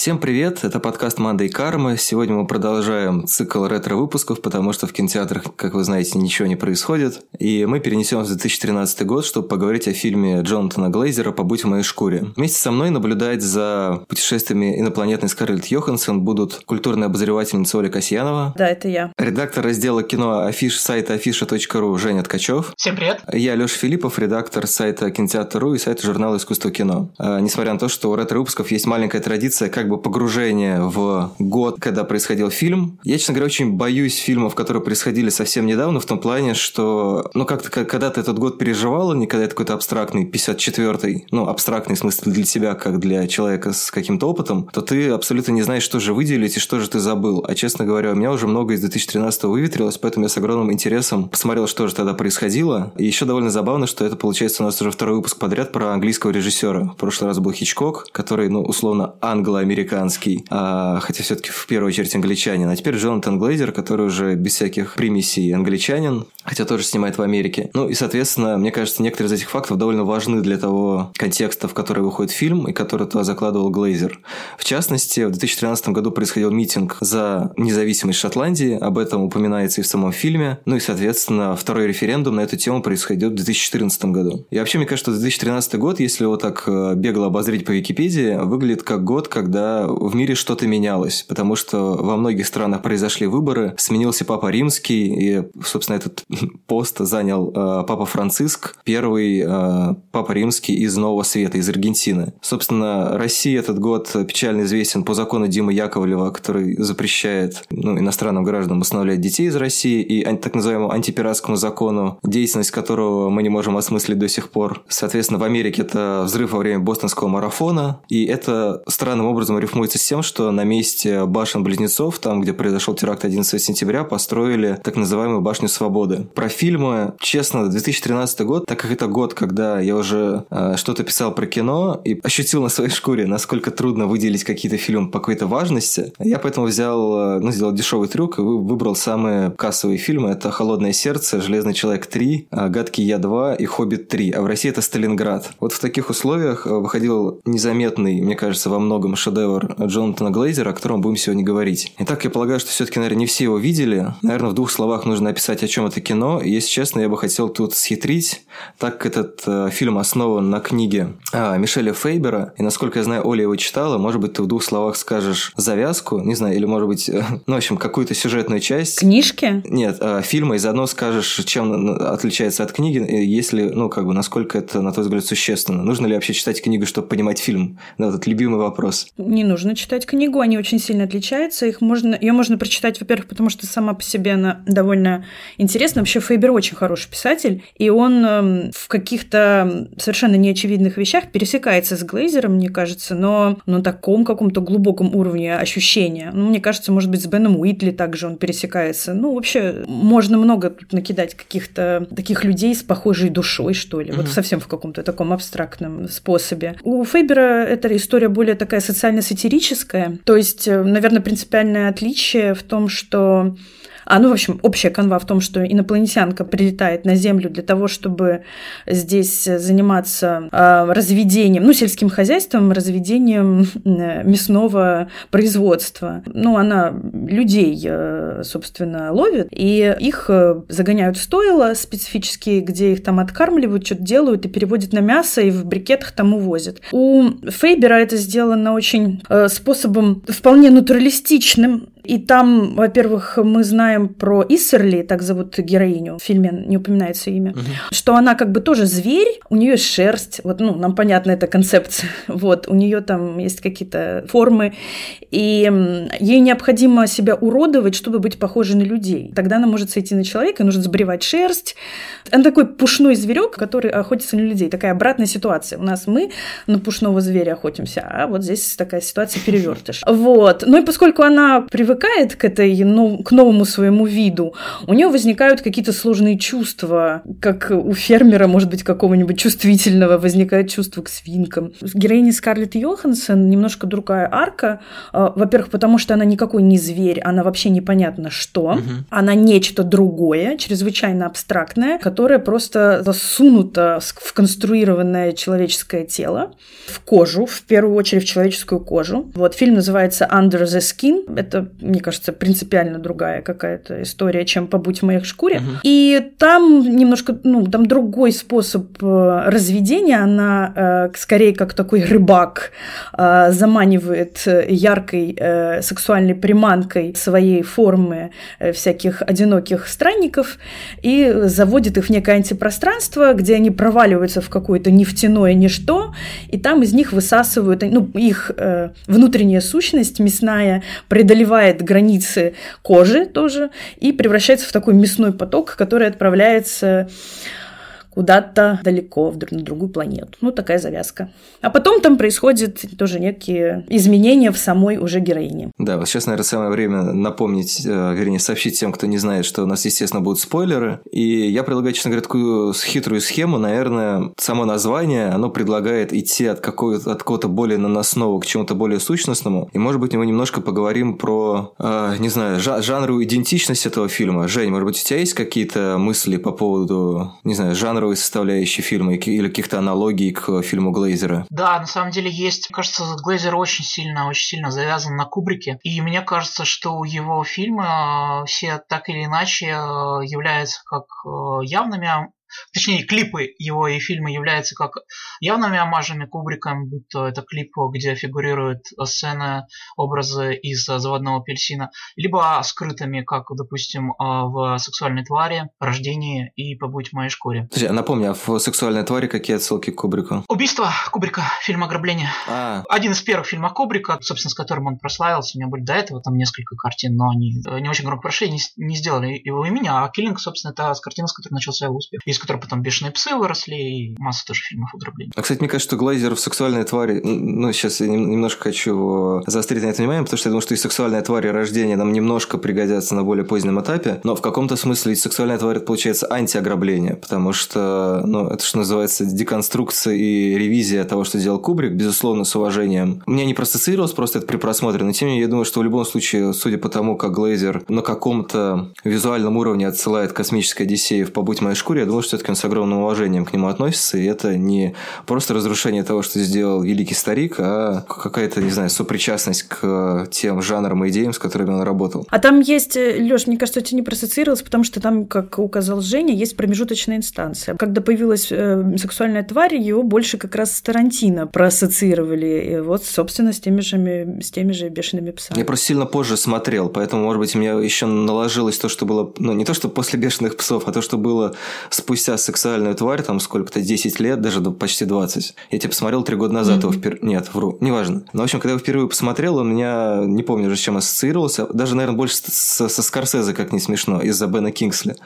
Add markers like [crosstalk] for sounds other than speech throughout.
Всем привет, это подкаст «Манда и карма». Сегодня мы продолжаем цикл ретро-выпусков, потому что в кинотеатрах, как вы знаете, ничего не происходит. И мы перенесем в 2013 год, чтобы поговорить о фильме Джонатана Глейзера «Побудь в моей шкуре». Вместе со мной наблюдать за путешествиями инопланетной Скарлетт Йоханссон будут культурная обозревательница Оля Касьянова. Да, это я. Редактор раздела кино афиш сайта афиша.ру Женя Ткачев. Всем привет. Я Леша Филиппов, редактор сайта кинотеатр.ру и сайта журнала «Искусство кино». А, несмотря на то, что у ретро-выпусков есть маленькая традиция как бы погружение в год, когда происходил фильм. Я, честно говоря, очень боюсь фильмов, которые происходили совсем недавно, в том плане, что, ну, как-то, когда ты этот год переживал, не когда это какой-то абстрактный, 54-й, ну, абстрактный в смысле для тебя, как для человека с каким-то опытом, то ты абсолютно не знаешь, что же выделить и что же ты забыл. А, честно говоря, у меня уже много из 2013 выветрилось, поэтому я с огромным интересом посмотрел, что же тогда происходило. И еще довольно забавно, что это, получается, у нас уже второй выпуск подряд про английского режиссера. В прошлый раз был Хичкок, который, ну, условно, англо-американский американский, а, хотя все-таки в первую очередь англичанин. А теперь Джонатан Глейзер, который уже без всяких примесей англичанин, хотя тоже снимает в Америке. Ну и, соответственно, мне кажется, некоторые из этих фактов довольно важны для того контекста, в который выходит фильм и который туда закладывал Глейзер. В частности, в 2013 году происходил митинг за независимость Шотландии, об этом упоминается и в самом фильме. Ну и, соответственно, второй референдум на эту тему происходит в 2014 году. И вообще, мне кажется, 2013 год, если его так э, бегло обозреть по Википедии, выглядит как год, когда в мире что-то менялось, потому что во многих странах произошли выборы, сменился Папа Римский, и, собственно, этот [laughs] пост занял э, Папа Франциск, первый э, Папа Римский из Нового Света, из Аргентины. Собственно, Россия этот год печально известен по закону Димы Яковлева, который запрещает ну, иностранным гражданам усыновлять детей из России, и так называемому антипиратскому закону, деятельность которого мы не можем осмыслить до сих пор. Соответственно, в Америке это взрыв во время бостонского марафона, и это странным образом рифмуется с тем, что на месте башен-близнецов, там, где произошел теракт 11 сентября, построили так называемую башню свободы. Про фильмы, честно, 2013 год, так как это год, когда я уже э, что-то писал про кино и ощутил на своей [laughs] шкуре, насколько трудно выделить какие-то фильмы по какой-то важности, я поэтому взял, э, ну, сделал дешевый трюк и выбрал самые кассовые фильмы. Это «Холодное сердце», «Железный человек 3», э, «Гадкий я 2» и «Хоббит 3». А в России это «Сталинград». Вот в таких условиях э, выходил незаметный, мне кажется, во многом шедевр Джонатана Глейзера, о котором будем сегодня говорить. Итак, я полагаю, что все-таки, наверное, не все его видели. Наверное, в двух словах нужно описать, о чем это кино. Если честно, я бы хотел тут схитрить, так как этот э, фильм основан на книге э, Мишеля Фейбера, и, насколько я знаю, Оля его читала, может быть, ты в двух словах скажешь завязку, не знаю, или, может быть, э, ну, в общем, какую-то сюжетную часть. Книжки? Нет, э, фильма, и заодно скажешь, чем отличается от книги, если, ну, как бы, насколько это, на твой взгляд, существенно. Нужно ли вообще читать книгу, чтобы понимать фильм? Да, этот любимый вопрос. Не нужно читать книгу, они очень сильно отличаются. Их можно, ее можно прочитать, во-первых, потому что сама по себе она довольно интересна. Вообще Фейбер очень хороший писатель, и он эм, в каких-то совершенно неочевидных вещах пересекается с Глейзером, мне кажется, но на таком каком-то глубоком уровне ощущения. Ну, мне кажется, может быть, с Беном Уитли также он пересекается. Ну, вообще, можно много тут накидать каких-то таких людей с похожей душой, что ли. Mm-hmm. Вот совсем в каком-то таком абстрактном способе. У Фейбера эта история более такая социально-сатирическая. То есть, э, наверное, принципиальное отличие в том, что а, ну, в общем, общая канва в том, что инопланетянка прилетает на Землю для того, чтобы здесь заниматься э, разведением, ну, сельским хозяйством, разведением э, мясного производства. Ну, она людей, э, собственно, ловит, и их э, загоняют в стойло специфические, где их там откармливают, что-то делают и переводят на мясо, и в брикетах там увозят. У Фейбера это сделано очень способом вполне натуралистичным, и там, во-первых, мы знаем про Иссерли, так зовут героиню, в фильме не упоминается имя, угу. что она как бы тоже зверь, у нее есть шерсть, вот, ну, нам понятна эта концепция, [laughs] вот, у нее там есть какие-то формы, и ей необходимо себя уродовать, чтобы быть похожей на людей. Тогда она может сойти на человека, нужно сбривать шерсть. Она такой пушной зверек, который охотится на людей. Такая обратная ситуация. У нас мы на пушного зверя охотимся, а вот здесь такая ситуация [laughs] перевертыш. Вот. Ну и поскольку она привыкла привыкает к этой, к новому своему виду, у нее возникают какие-то сложные чувства, как у фермера, может быть, какого-нибудь чувствительного возникает чувство к свинкам. Героиня Скарлетт Йоханссон немножко другая арка. А, во-первых, потому что она никакой не зверь, она вообще непонятно что. Угу. Она нечто другое, чрезвычайно абстрактное, которое просто засунуто в конструированное человеческое тело, в кожу, в первую очередь в человеческую кожу. Вот фильм называется Under the Skin. Это, мне кажется, принципиально другая какая-то история, чем «Побудь в моих шкуре». Угу. И там немножко, ну, там другой способ э, разведения. Она э, скорее как такой рыбак э, заманивает яркой сексуальной приманкой своей формы всяких одиноких странников и заводит их в некое антипространство, где они проваливаются в какое-то нефтяное ничто, и там из них высасывают, ну, их внутренняя сущность мясная преодолевает границы кожи тоже и превращается в такой мясной поток, который отправляется куда-то далеко, на другую планету. Ну, такая завязка. А потом там происходят тоже некие изменения в самой уже героине. Да, вот сейчас, наверное, самое время напомнить, э, вернее, сообщить тем, кто не знает, что у нас, естественно, будут спойлеры. И я предлагаю, честно говоря, такую хитрую схему. Наверное, само название, оно предлагает идти от, какого-то, от какого-то более наносного к чему-то более сущностному. И, может быть, мы немножко поговорим про, э, не знаю, жанру идентичность этого фильма. Жень, может быть, у тебя есть какие-то мысли по поводу, не знаю, жанра жанровой составляющей фильма или каких-то аналогий к фильму Глейзера? Да, на самом деле есть. Мне кажется, Глейзер очень сильно, очень сильно завязан на Кубрике. И мне кажется, что его фильмы э, все так или иначе э, являются как э, явными точнее, клипы его и фильмы являются как явными омажами Кубриком, будь то это клип, где фигурируют сцены, образы из «Заводного апельсина», либо скрытыми, как, допустим, в «Сексуальной твари», «Рождении» и «Побудь в моей шкуре». Подожди, а напомни, а в «Сексуальной твари» какие отсылки к Кубрику? Убийство Кубрика, фильм «Ограбление». А. Один из первых фильмов Кубрика, собственно, с которым он прославился. У меня были до этого там несколько картин, но они не очень громко прошли, не, не сделали его имени, а «Киллинг», собственно, это с картины, с которой начался его успех. Из которой потом «Бешеные псы» выросли, и масса тоже фильмов ограблений. А, кстати, мне кажется, что Глайзер в «Сексуальной твари», ну, сейчас я немножко хочу заострить на это внимание, потому что я думаю, что и «Сексуальная тварь» и «Рождение» нам немножко пригодятся на более позднем этапе, но в каком-то смысле «Сексуальная тварь» получается антиограбление, потому что, ну, это что называется деконструкция и ревизия того, что делал Кубрик, безусловно, с уважением. Мне не проассоциировалось просто это при просмотре, но тем не менее, я думаю, что в любом случае, судя по тому, как Глейзер на каком-то визуальном уровне отсылает космической Одиссею в «Побудь в моей шкуре», я думаю, что все-таки он с огромным уважением к нему относится, и это не просто разрушение того, что сделал великий старик, а какая-то, не знаю, сопричастность к тем жанрам и идеям, с которыми он работал. А там есть, э, Лёш, мне кажется, это не проассоциировалось, потому что там, как указал Женя, есть промежуточная инстанция. Когда появилась э, сексуальная тварь, его больше как раз с Тарантино проассоциировали. И вот, собственно, с теми же, с теми же бешеными псами. Я просто сильно позже смотрел, поэтому, может быть, у меня еще наложилось то, что было, ну, не то, что после бешеных псов, а то, что было спустя сексуальную тварь, там сколько-то, 10 лет, даже почти 20. Я тебе посмотрел 3 года назад mm-hmm. его впервые. Нет, вру, неважно. Но, в общем, когда я его впервые посмотрел, он меня, не помню уже с чем ассоциировался, даже, наверное, больше со, со Скорсезе, как не смешно, из-за Бена Кингсли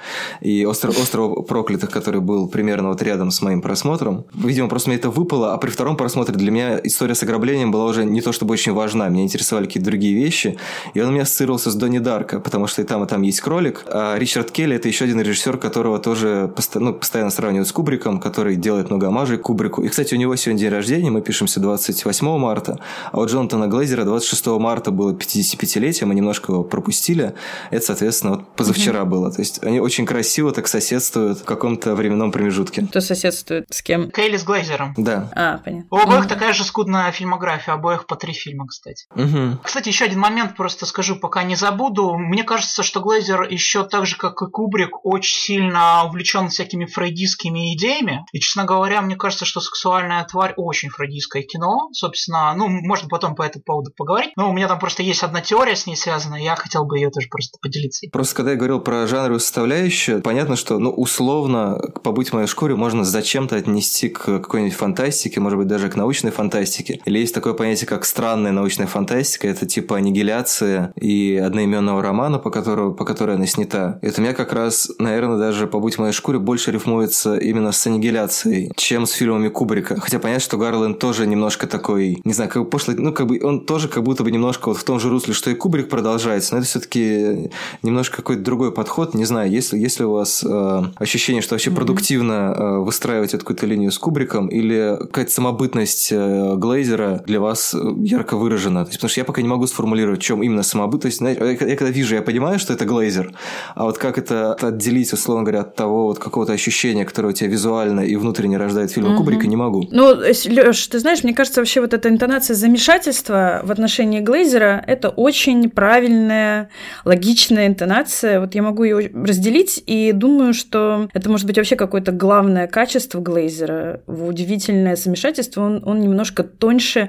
и «Остров, «Остров проклятых», который был примерно вот рядом с моим просмотром. Видимо, просто мне это выпало, а при втором просмотре для меня история с ограблением была уже не то чтобы очень важна, меня интересовали какие-то другие вещи, и он у меня ассоциировался с Донни Дарка, потому что и там, и там есть кролик, а Ричард Келли – это еще один режиссер, которого тоже ну, постоянно сравнивают с Кубриком, который делает много омажей Кубрику. И, кстати, у него сегодня день рождения, мы пишемся 28 марта, а у Джонатана Глейзера 26 марта было 55-летие, мы немножко его пропустили. Это, соответственно, вот позавчера mm-hmm. было. То есть они очень красиво так соседствуют в каком-то временном промежутке. Кто соседствует с кем? Кейли с Глейзером. Да. А, понятно. У обоих mm-hmm. такая же скудная фильмография, обоих по три фильма, кстати. Mm-hmm. Кстати, еще один момент просто скажу, пока не забуду. Мне кажется, что Глейзер еще так же, как и Кубрик, очень сильно увлечен всякими фрейдистскими идеями. И, честно говоря, мне кажется, что «Сексуальная тварь» очень фрейдистское кино. Собственно, ну, можно потом по этому поводу поговорить. Но у меня там просто есть одна теория с ней связана, я хотел бы ее тоже просто поделиться. Просто когда я говорил про жанровую составляющую, понятно, что, ну, условно, побыть в моей шкуре можно зачем-то отнести к какой-нибудь фантастике, может быть, даже к научной фантастике. Или есть такое понятие, как странная научная фантастика, это типа аннигиляция и одноименного романа, по которому, по которой она снята. Это меня как раз, наверное, даже побыть в моей шкуре более больше рифмуется именно с аннигиляцией, чем с фильмами Кубрика. Хотя понятно, что Гарленд тоже немножко такой, не знаю, как бы пошлый, ну, как бы он тоже как будто бы немножко вот в том же русле, что и Кубрик продолжается, но это все-таки немножко какой-то другой подход. Не знаю, если, если у вас э, ощущение, что вообще mm-hmm. продуктивно э, выстраивать эту какую-то линию с Кубриком, или какая-то самобытность э, Глейзера для вас э, ярко выражена. То есть, потому что я пока не могу сформулировать, в чем именно самобытность. Знаете, я, я когда вижу, я понимаю, что это Глейзер, а вот как это отделить, условно говоря, от того вот какого-то ощущения, которое у тебя визуально и внутренне рождает фильм угу. Кубрика, не могу. Ну, Лёш, ты знаешь, мне кажется, вообще вот эта интонация замешательства в отношении Глейзера – это очень правильная, логичная интонация. Вот я могу ее разделить и думаю, что это может быть вообще какое-то главное качество Глейзера. Удивительное замешательство он, он немножко тоньше,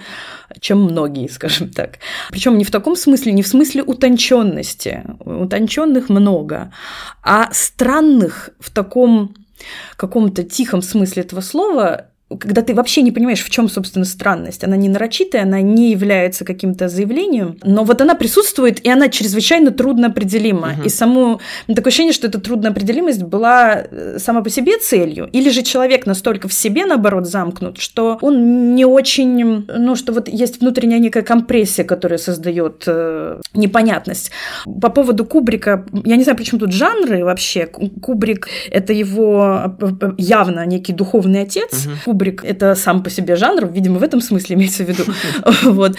чем многие, [laughs] скажем так. Причем не в таком смысле, не в смысле утонченности. Утонченных много, а странных в таком каком-то тихом смысле этого слова когда ты вообще не понимаешь, в чем, собственно, странность. Она не нарочитая, она не является каким-то заявлением, но вот она присутствует, и она чрезвычайно трудно определима. Угу. И само такое ощущение, что эта трудноопределимость была э, сама по себе целью. Или же человек настолько в себе, наоборот, замкнут, что он не очень, ну, что вот есть внутренняя некая компрессия, которая создает э, непонятность. По поводу Кубрика, я не знаю, почему тут жанры вообще. Кубрик – это его э, явно некий духовный отец. Угу Кубрик — это сам по себе жанр, видимо, в этом смысле имеется в виду, [laughs] вот,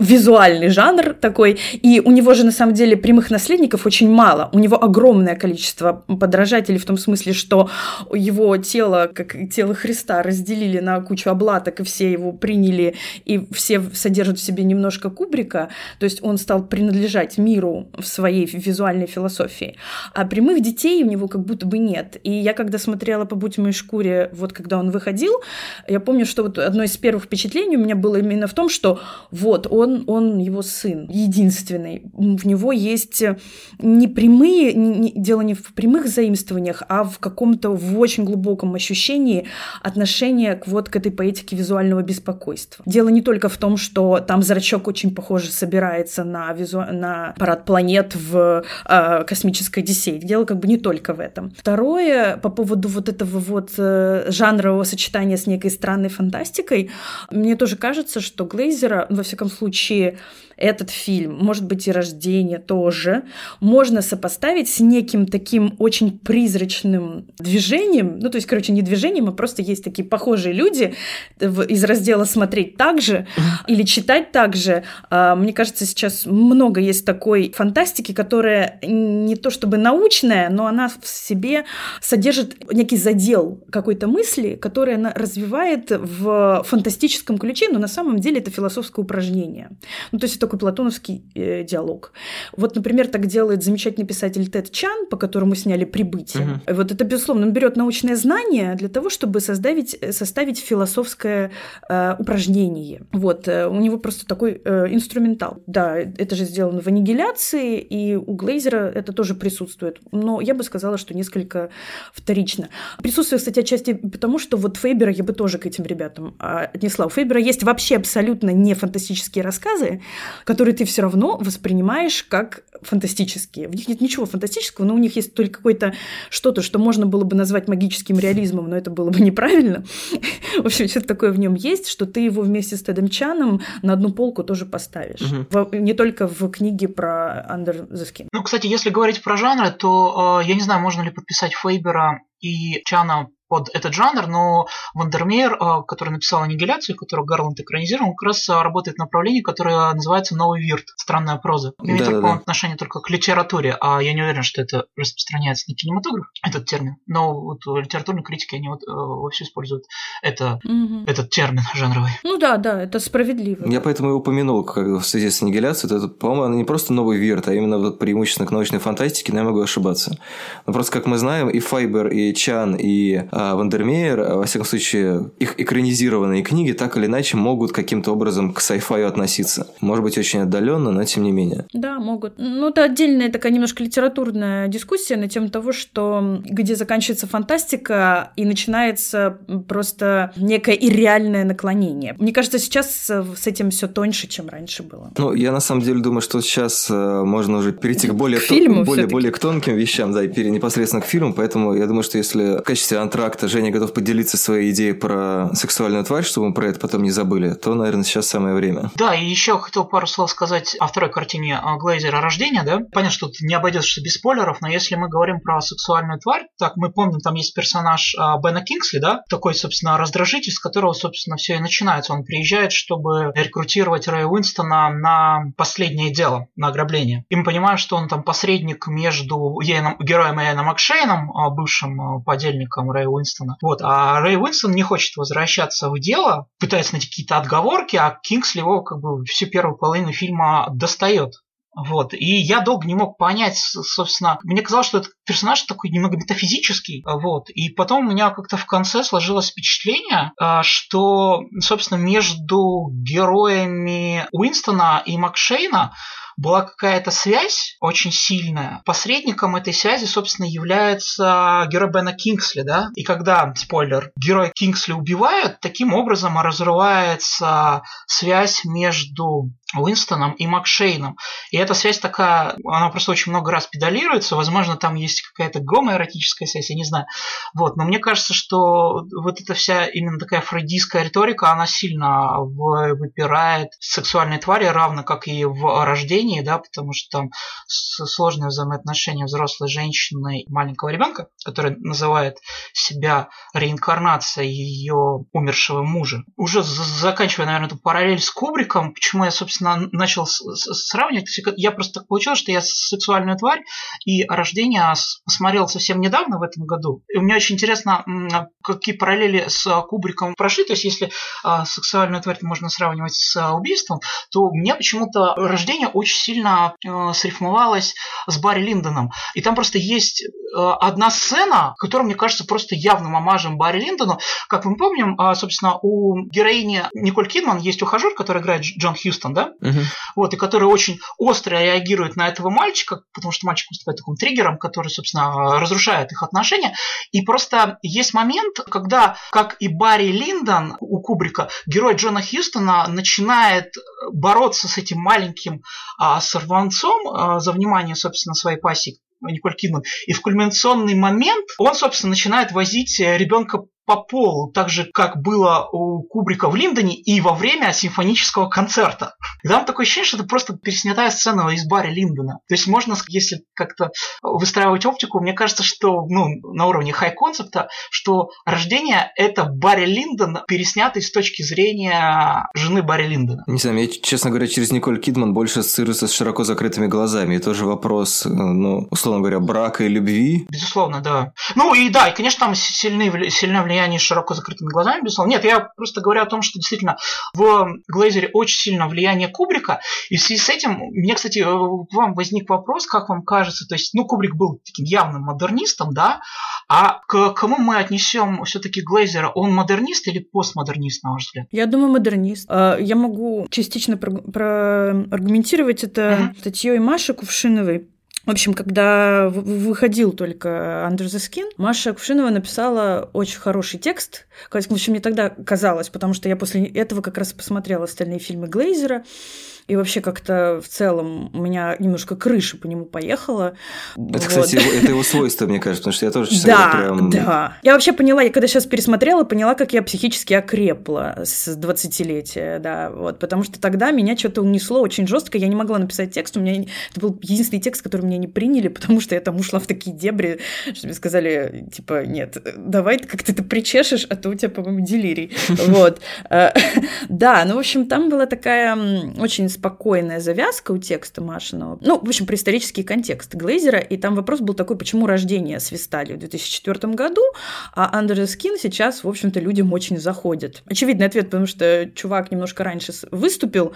визуальный жанр такой, и у него же на самом деле прямых наследников очень мало, у него огромное количество подражателей в том смысле, что его тело, как тело Христа, разделили на кучу облаток, и все его приняли, и все содержат в себе немножко Кубрика, то есть он стал принадлежать миру в своей визуальной философии, а прямых детей у него как будто бы нет, и я когда смотрела по «Будь моей шкуре», вот когда он выходил, я помню, что вот одно из первых впечатлений у меня было именно в том, что вот он, он его сын, единственный. В него есть не прямые, не, дело не в прямых заимствованиях, а в каком-то в очень глубоком ощущении отношения к вот к этой поэтике визуального беспокойства. Дело не только в том, что там зрачок очень похоже собирается на, визу... на парад планет в э, космической Одиссее. Дело как бы не только в этом. Второе, по поводу вот этого вот э, жанрового сочетания сочетание с некой странной фантастикой, мне тоже кажется, что Глейзера, во всяком случае, этот фильм, может быть и рождение тоже, можно сопоставить с неким таким очень призрачным движением, ну то есть, короче, не движением, а просто есть такие похожие люди из раздела «Смотреть так же» или «Читать так же». А, мне кажется, сейчас много есть такой фантастики, которая не то чтобы научная, но она в себе содержит некий задел какой-то мысли, которая она развивает в фантастическом ключе, но на самом деле это философское упражнение. Ну, то есть такой платоновский э, диалог. Вот, например, так делает замечательный писатель Тед Чан, по которому сняли «Прибытие». Угу. Вот это, безусловно, он берет научное знание для того, чтобы составить, э, составить философское э, упражнение. Вот, э, у него просто такой э, инструментал. Да, это же сделано в аннигиляции, и у Глейзера это тоже присутствует. Но я бы сказала, что несколько вторично. Присутствует, кстати, отчасти потому, что вот Фейбера я бы тоже к этим ребятам а, отнесла. У Фейбера есть вообще абсолютно не фантастические рассказы, которые ты все равно воспринимаешь как фантастические. В них нет ничего фантастического, но у них есть только какое-то что-то, что можно было бы назвать магическим реализмом, но это было бы [laughs] неправильно. В общем, что-то такое в нем есть, что ты его вместе с Тедом Чаном на одну полку тоже поставишь. Угу. Не только в книге про Under the Skin. Ну, кстати, если говорить про жанры, то э, я не знаю, можно ли подписать Фейбера и Чана под этот жанр, но Вандермеер, э, который написал «Аннигиляцию», которую Гарланд экранизировал, он как раз э, работает в направлении, которое называется «Новый вирт», странная проза. Имеет да, такое да. отношение только к литературе, а я не уверен, что это распространяется на кинематограф, этот термин. Но вот литературные критики, они вот э, вовсю используют это, угу. этот термин жанровый. Ну да, да, это справедливо. Я поэтому и упомянул как в связи с «Аннигиляцией», это, по-моему, не просто «Новый вирт», а именно вот преимущественно к научной фантастике, но я могу ошибаться. Но просто, как мы знаем, и Файбер, и Чан, и а Вандермеер, а, во всяком случае, их экранизированные книги так или иначе могут каким-то образом к sci-fi относиться. Может быть, очень отдаленно, но тем не менее. Да, могут. Ну, это отдельная такая немножко литературная дискуссия на тему того, что где заканчивается фантастика и начинается просто некое ирреальное наклонение. Мне кажется, сейчас с этим все тоньше, чем раньше было. Ну, я на самом деле думаю, что сейчас э, можно уже перейти к более, к фильму более, более к тонким вещам, да, и пере, непосредственно к фильму, поэтому я думаю, что если в качестве антракта Женя готов поделиться своей идеей про сексуальную тварь, чтобы мы про это потом не забыли, то, наверное, сейчас самое время. Да, и еще хотел пару слов сказать о второй картине Глейзера «Рождение», да. Понятно, что тут не обойдется без спойлеров, но если мы говорим про сексуальную тварь, так, мы помним, там есть персонаж а, Бена Кингсли, да, такой, собственно, раздражитель, с которого, собственно, все и начинается. Он приезжает, чтобы рекрутировать Рэя Уинстона на последнее дело, на ограбление. И мы понимаем, что он там посредник между Йеном, героем Иэном Макшейном, а, бывшим подельником Рэя Уинстона. Вот. А Рэй Уинстон не хочет возвращаться в дело, пытается найти какие-то отговорки, а Кингсли его как бы всю первую половину фильма достает. Вот. И я долго не мог понять, собственно, мне казалось, что этот персонаж такой немного метафизический. Вот. И потом у меня как-то в конце сложилось впечатление, а, что, собственно, между героями Уинстона и Макшейна была какая-то связь очень сильная. Посредником этой связи, собственно, является герой Бена Кингсли, да? И когда, спойлер, герой Кингсли убивают, таким образом разрывается связь между Уинстоном и Макшейном. И эта связь такая, она просто очень много раз педалируется. Возможно, там есть какая-то гомоэротическая связь, я не знаю. Вот. Но мне кажется, что вот эта вся именно такая фрейдистская риторика, она сильно выпирает сексуальной твари, равно как и в рождении, да, потому что там сложные взаимоотношения взрослой женщины и маленького ребенка, который называет себя реинкарнацией ее умершего мужа. Уже заканчивая, наверное, эту параллель с Кубриком, почему я, собственно, собственно, начал сравнивать. Я просто так получилось, что я сексуальную тварь и рождение посмотрел совсем недавно в этом году. И меня очень интересно, какие параллели с Кубриком прошли. То есть, если а, сексуальную тварь можно сравнивать с убийством, то мне почему-то рождение очень сильно срифмовалось с Барри Линдоном. И там просто есть одна сцена, которая, мне кажется, просто явным омажем Барри Линдону. Как мы помним, а, собственно, у героини Николь Кидман есть ухажер, который играет Джон Хьюстон, да? Угу. Вот, и который очень остро реагирует на этого мальчика, потому что мальчик выступает таким триггером, который, собственно, разрушает их отношения. И просто есть момент, когда, как и Барри Линдон у Кубрика, герой Джона Хьюстона начинает бороться с этим маленьким а, сорванцом а, за внимание, собственно, своей пассии, Николь Кидман. И в кульминационный момент он, собственно, начинает возить ребенка по полу, так же, как было у Кубрика в Линдоне и во время симфонического концерта. И там такое ощущение, что это просто переснятая сцена из Барри Линдона. То есть можно, если как-то выстраивать оптику, мне кажется, что ну, на уровне хай-концепта, что рождение – это Барри Линдон, переснятый с точки зрения жены Барри Линдона. Не знаю, я, честно говоря, через Николь Кидман больше ассоциируется с широко закрытыми глазами. И тоже вопрос, э, ну, условно говоря, брака и любви. Безусловно, да. Ну и да, и, конечно, там сильны, сильное влияние влияние широко закрытыми глазами, безусловно. Нет, я просто говорю о том, что действительно в Глейзере очень сильно влияние Кубрика, и в связи с этим, мне, кстати, э, к вам возник вопрос, как вам кажется, то есть, ну, Кубрик был таким явным модернистом, да, а к кому мы отнесем все-таки Глейзера? Он модернист или постмодернист, на ваш взгляд? Я думаю, модернист. А, я могу частично проаргументировать это угу. статьей Маши Кувшиновой в общем, когда выходил только Under the Skin, Маша Кувшинова написала очень хороший текст. В общем, мне тогда казалось, потому что я после этого как раз посмотрела остальные фильмы Глейзера. И вообще как-то в целом у меня немножко крыша по нему поехала. Это, вот. кстати, это его свойство, мне кажется, потому что я тоже да, прям... Да, Я вообще поняла, я когда сейчас пересмотрела, поняла, как я психически окрепла с 20-летия, да, вот, потому что тогда меня что-то унесло очень жестко, я не могла написать текст, у меня это был единственный текст, который меня не приняли, потому что я там ушла в такие дебри, что мне сказали, типа, нет, давай ты как-то это причешешь, а то у тебя, по-моему, делирий. [laughs] Вот. Э, [laughs] да, ну, в общем, там была такая очень спокойная завязка у текста Машиного. Ну, в общем, про исторический контекст Глейзера. И там вопрос был такой, почему рождение свистали в 2004 году, а Under Skin сейчас, в общем-то, людям очень заходит. Очевидный ответ, потому что чувак немножко раньше выступил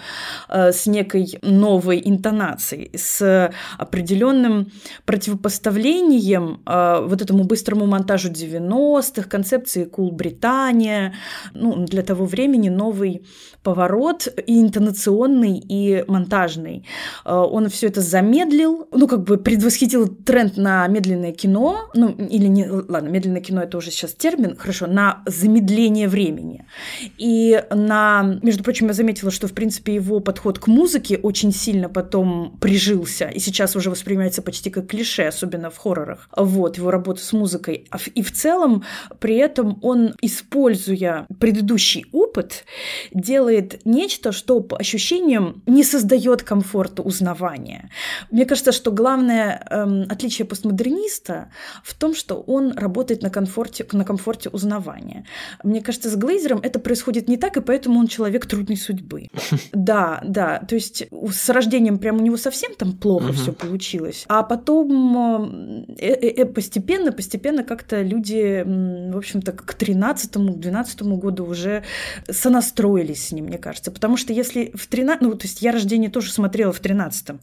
э, с некой новой интонацией, с определенным противопоставлением э, вот этому быстрому монтажу 90-х, концепции Cool Британия, ну, для того времени новый поворот и интонационный, и монтажный. Э, он все это замедлил, ну, как бы предвосхитил тренд на медленное кино, ну, или не, ладно, медленное кино это уже сейчас термин, хорошо, на замедление времени. И на, между прочим, я заметила, что, в принципе, его подход к музыке очень сильно потом прижился, и сейчас уже воспринимается почти как клише, особенно в хоррорах. Вот, его работа с музыкой. А и в целом, при этом он, используя предыдущий опыт, делает нечто, что по ощущениям не создает комфорта узнавания. Мне кажется, что главное эм, отличие постмодерниста в том, что он работает на комфорте, на комфорте узнавания. Мне кажется, с Глейзером это происходит не так, и поэтому он человек трудной судьбы. [laughs] Да, да. То есть с рождением прям у него совсем там плохо все получилось. А потом э, э, э, постепенно, постепенно как-то люди, в общем-то, к 13-12 году уже сонастроились с ним, мне кажется. Потому что если в 13... Ну, то есть я рождение тоже смотрела в 13-м.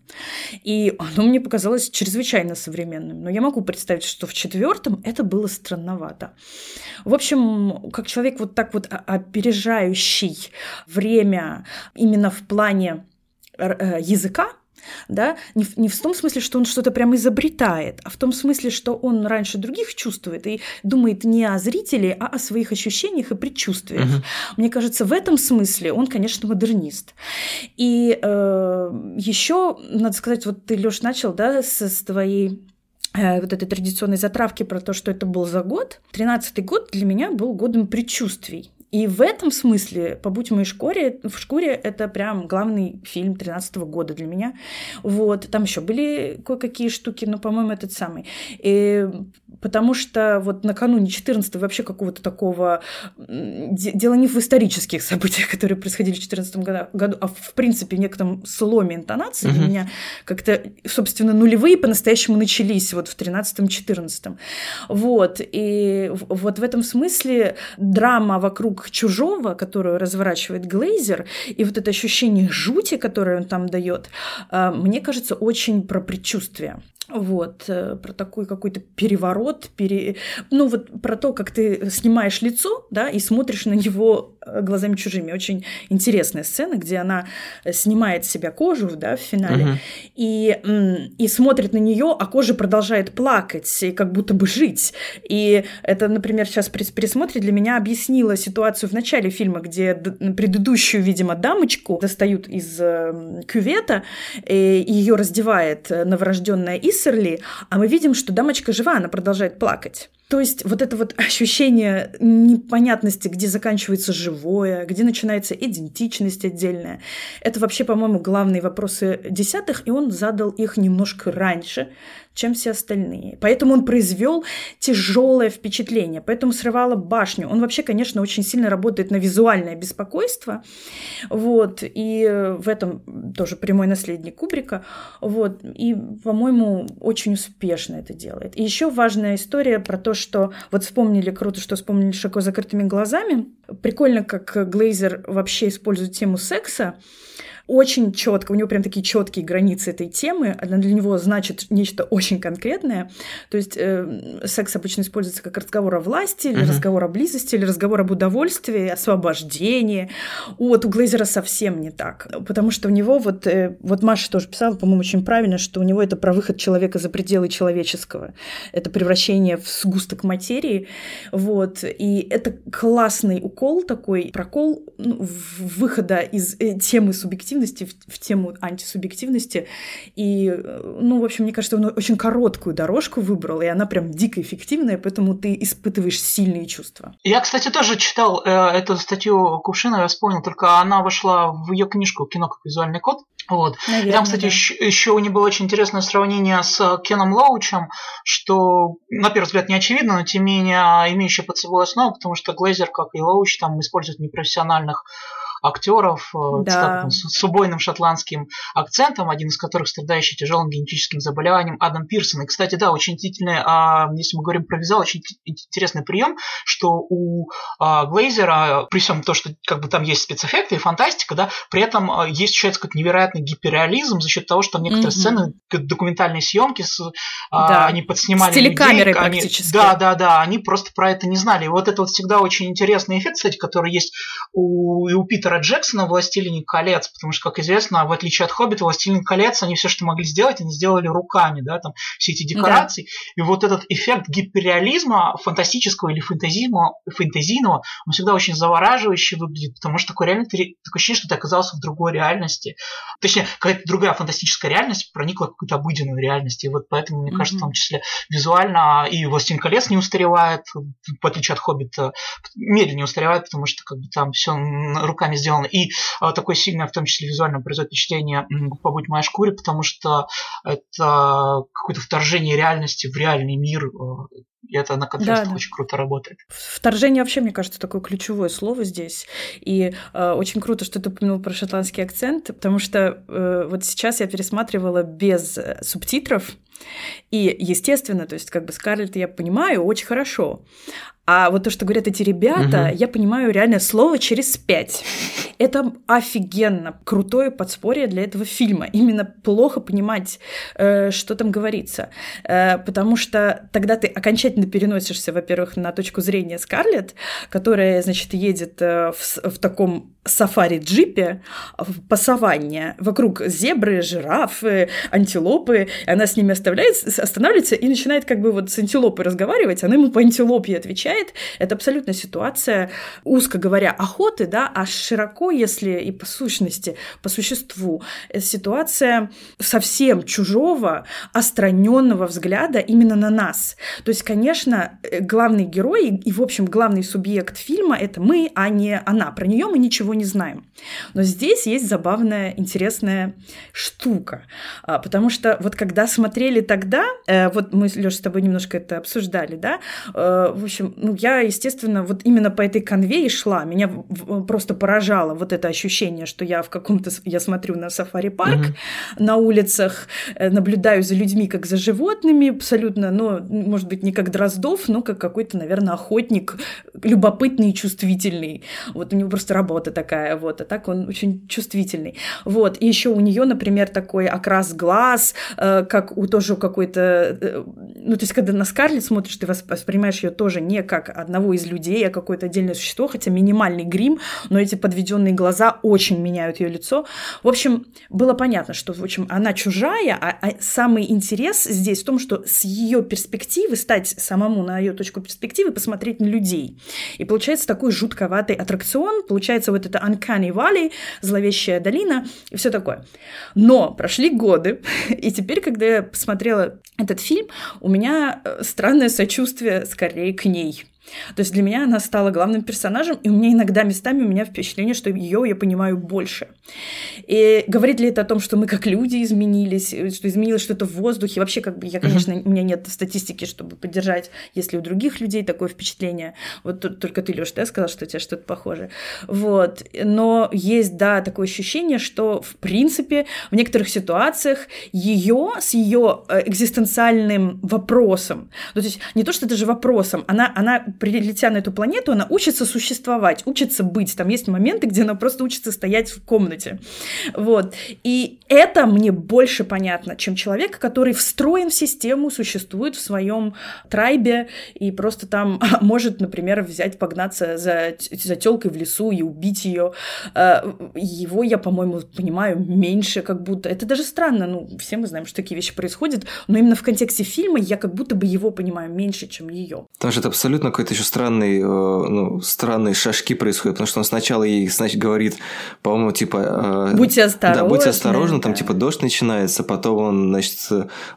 И оно мне показалось чрезвычайно современным. Но я могу представить, что в четвертом это было странновато. В общем, как человек вот так вот опережающий время именно в плане э, языка, да, не в, не в том смысле, что он что-то прям изобретает, а в том смысле, что он раньше других чувствует и думает не о зрителе, а о своих ощущениях и предчувствиях. Угу. Мне кажется, в этом смысле он, конечно, модернист. И э, еще, надо сказать, вот ты, Лёш, начал, да, с, с твоей э, вот этой традиционной затравки про то, что это был за год. Тринадцатый год для меня был годом предчувствий. И в этом смысле «Побудь в моей шкуре», в шкуре это прям главный фильм 13 года для меня. Вот. Там еще были кое-какие штуки, но, по-моему, этот самый. И потому что вот накануне 14 вообще какого-то такого... Дело не в исторических событиях, [laughs] которые происходили в 14 году, а в принципе в некотором сломе интонации. Mm-hmm. У меня как-то, собственно, нулевые по-настоящему начались вот в 13-14. Вот. И вот в этом смысле драма вокруг чужого, которую разворачивает Глейзер, и вот это ощущение жути, которое он там дает, а, мне кажется, очень про предчувствие. Вот, э, про такой какой-то переворот, пере... ну вот про то, как ты снимаешь лицо, да, и смотришь на него глазами чужими. Очень интересная сцена, где она снимает с себя кожу, да, в финале, uh-huh. и, и смотрит на нее, а кожа продолжает плакать и как будто бы жить. И это, например, сейчас при пересмотре для меня объяснило ситуацию в начале фильма, где предыдущую, видимо, дамочку достают из э, кювета, и ее раздевает новорожденная Ис, Иссерли, а мы видим, что дамочка жива, она продолжает плакать. То есть вот это вот ощущение непонятности, где заканчивается живое, где начинается идентичность отдельная, это вообще, по-моему, главные вопросы десятых, и он задал их немножко раньше, чем все остальные. Поэтому он произвел тяжелое впечатление, поэтому срывало башню. Он вообще, конечно, очень сильно работает на визуальное беспокойство, вот, и в этом тоже прямой наследник Кубрика, вот, и, по-моему, очень успешно это делает. И еще важная история про то, что вот вспомнили, круто, что вспомнили широко закрытыми глазами. Прикольно, как Глейзер вообще использует тему секса очень четко, у него прям такие четкие границы этой темы, она для него значит нечто очень конкретное. То есть э, секс обычно используется как разговор о власти, или uh-huh. разговор о близости, или разговор об удовольствии, освобождении. Вот у Глейзера совсем не так, потому что у него вот, э, вот Маша тоже писала, по-моему, очень правильно, что у него это про выход человека за пределы человеческого, это превращение в сгусток материи, вот, и это классный укол такой, прокол ну, выхода из э, темы субъективности субъективности, в, в тему антисубъективности. И, ну, в общем, мне кажется, он очень короткую дорожку выбрал, и она прям дико эффективная, поэтому ты испытываешь сильные чувства. Я, кстати, тоже читал э, эту статью Кувшина, я вспомнил, только она вошла в ее книжку «Кино как визуальный код». Вот. Наверное, Там, кстати, да. еще, еще у него было очень интересное сравнение с Кеном Лоучем, что, на первый взгляд, не очевидно, но тем не менее имеющее под собой основу, потому что Глейзер, как и Лоуч, там используют непрофессиональных актеров да. с, с убойным шотландским акцентом, один из которых страдающий тяжелым генетическим заболеванием Адам Пирсон. И, кстати, да, очень длительный, а, если мы говорим про визуал, очень интересный прием, что у а, Глейзера, при всем то, что как бы там есть спецэффекты и фантастика, да, при этом а, есть еще как невероятный гиперреализм за счет того, что там некоторые mm-hmm. сцены документальные съемки, с, а, да. они подснимали с людей, практически. Они, да, да, да, они просто про это не знали. И вот это вот всегда очень интересный эффект, кстати, который есть у, и у Питера Джексона в «Властелине колец», потому что, как известно, в отличие от «Хоббита», «Властелин колец», они все, что могли сделать, они сделали руками, да, там все эти декорации. Да. И вот этот эффект гиперреализма, фантастического или фэнтезийного, фэнтезийного, он всегда очень завораживающе выглядит, потому что такое реально такое ощущение, что ты оказался в другой реальности. Точнее, какая-то другая фантастическая реальность проникла в какую-то обыденную реальность. И вот поэтому, мне mm-hmm. кажется, в том числе визуально и «Властелин колец» не устаревает, в отличие от «Хоббита», медленнее устаревает, потому что как бы там все руками сделано. И а, такое сильное, в том числе визуально, производит впечатление «Побудь в моей шкуре», потому что это какое-то вторжение реальности в реальный мир э, и это на контрастах да, да. очень круто работает. Вторжение вообще, мне кажется, такое ключевое слово здесь. И э, очень круто, что ты упомянул про шотландский акцент, потому что э, вот сейчас я пересматривала без э, субтитров. И, естественно, то есть как бы Скарлетт я понимаю очень хорошо. А вот то, что говорят эти ребята, угу. я понимаю реально слово через пять. Это офигенно крутое подспорье для этого фильма. Именно плохо понимать, э, что там говорится. Э, потому что тогда ты окончательно переносишься, во-первых, на точку зрения Скарлетт, которая, значит, едет э, в, в таком сафари-джипе по саванне. Вокруг зебры, жирафы, антилопы. Она с ними оставляет, останавливается и начинает как бы вот с антилопой разговаривать. Она ему по антилопе отвечает. Это абсолютно ситуация, узко говоря, охоты, да, а широко, если и по сущности, по существу, ситуация совсем чужого, остраненного взгляда именно на нас. То есть, конечно, главный герой и, в общем, главный субъект фильма — это мы, а не она. Про нее мы ничего не знаем. Но здесь есть забавная, интересная штука. А, потому что вот когда смотрели тогда, э, вот мы, Леша, с тобой немножко это обсуждали, да, э, в общем, ну, я, естественно, вот именно по этой конве и шла. Меня просто поражало вот это ощущение, что я в каком-то... Я смотрю на сафари-парк, mm-hmm. на улицах, э, наблюдаю за людьми, как за животными, абсолютно, ну, может быть, как Дроздов, но как какой-то, наверное, охотник, любопытный и чувствительный. Вот у него просто работа такая, вот, а так он очень чувствительный. Вот, и еще у нее, например, такой окрас глаз, э, как у тоже какой-то, э, ну, то есть, когда на Скарлетт смотришь, ты воспринимаешь ее тоже не как одного из людей, а какое-то отдельное существо, хотя минимальный грим, но эти подведенные глаза очень меняют ее лицо. В общем, было понятно, что, в общем, она чужая, а, а самый интерес здесь в том, что с ее перспективы стать самому на ее точку перспективы, посмотреть на людей. И получается такой жутковатый аттракцион, получается вот это Uncanny Valley, зловещая долина и все такое. Но прошли годы, [laughs] и теперь, когда я посмотрела этот фильм, у меня э, странное сочувствие скорее к ней. То есть для меня она стала главным персонажем, и у меня иногда местами у меня впечатление, что ее я понимаю больше. И говорит ли это о том, что мы как люди изменились, что изменилось что-то в воздухе? Вообще, как бы я, конечно, у меня нет статистики, чтобы поддержать, если у других людей такое впечатление. Вот тут только ты, Лёш, да, сказал, что у тебя что-то похоже. Вот. Но есть, да, такое ощущение, что, в принципе, в некоторых ситуациях ее с ее э, экзистенциальным вопросом, ну, то есть не то, что даже вопросом, она, она прилетя на эту планету, она учится существовать, учится быть. Там есть моменты, где она просто учится стоять в комнате. Вот. И это мне больше понятно, чем человек, который встроен в систему, существует в своем трайбе и просто там [laughs] может, например, взять, погнаться за, за телкой в лесу и убить ее. Э, его я, по-моему, понимаю меньше, как будто. Это даже странно. Ну, все мы знаем, что такие вещи происходят, но именно в контексте фильма я как будто бы его понимаю меньше, чем ее. Потому что это абсолютно какой-то еще странный, э, ну, странные шажки происходят, потому что он сначала ей, значит, говорит, по-моему, типа... Э, будьте осторожны. Да, будьте осторожны, да. там, типа, дождь начинается, потом он, значит,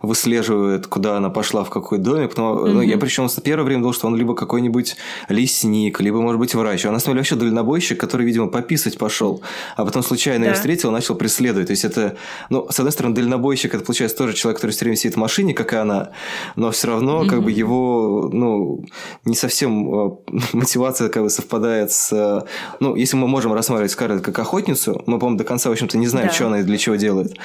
выслеживает, куда она пошла, в какой домик. Потом, mm-hmm. ну, я причем с первое время думал, что он либо какой-нибудь лесник, либо, может быть, врач. А на самом деле вообще дальнобойщик, который, видимо, пописать пошел, а потом случайно да. ее встретил, начал преследовать. То есть это, ну, с одной стороны, дальнобойщик, это получается тоже человек, который все время сидит в машине, как и она, но все равно, mm-hmm. как бы его, ну, не совсем совсем э, [laughs] мотивация как бы совпадает с... Э, ну, если мы можем рассматривать Скарлетт как охотницу, мы, по-моему, до конца, в общем-то, не знаем, да. что она и для чего делает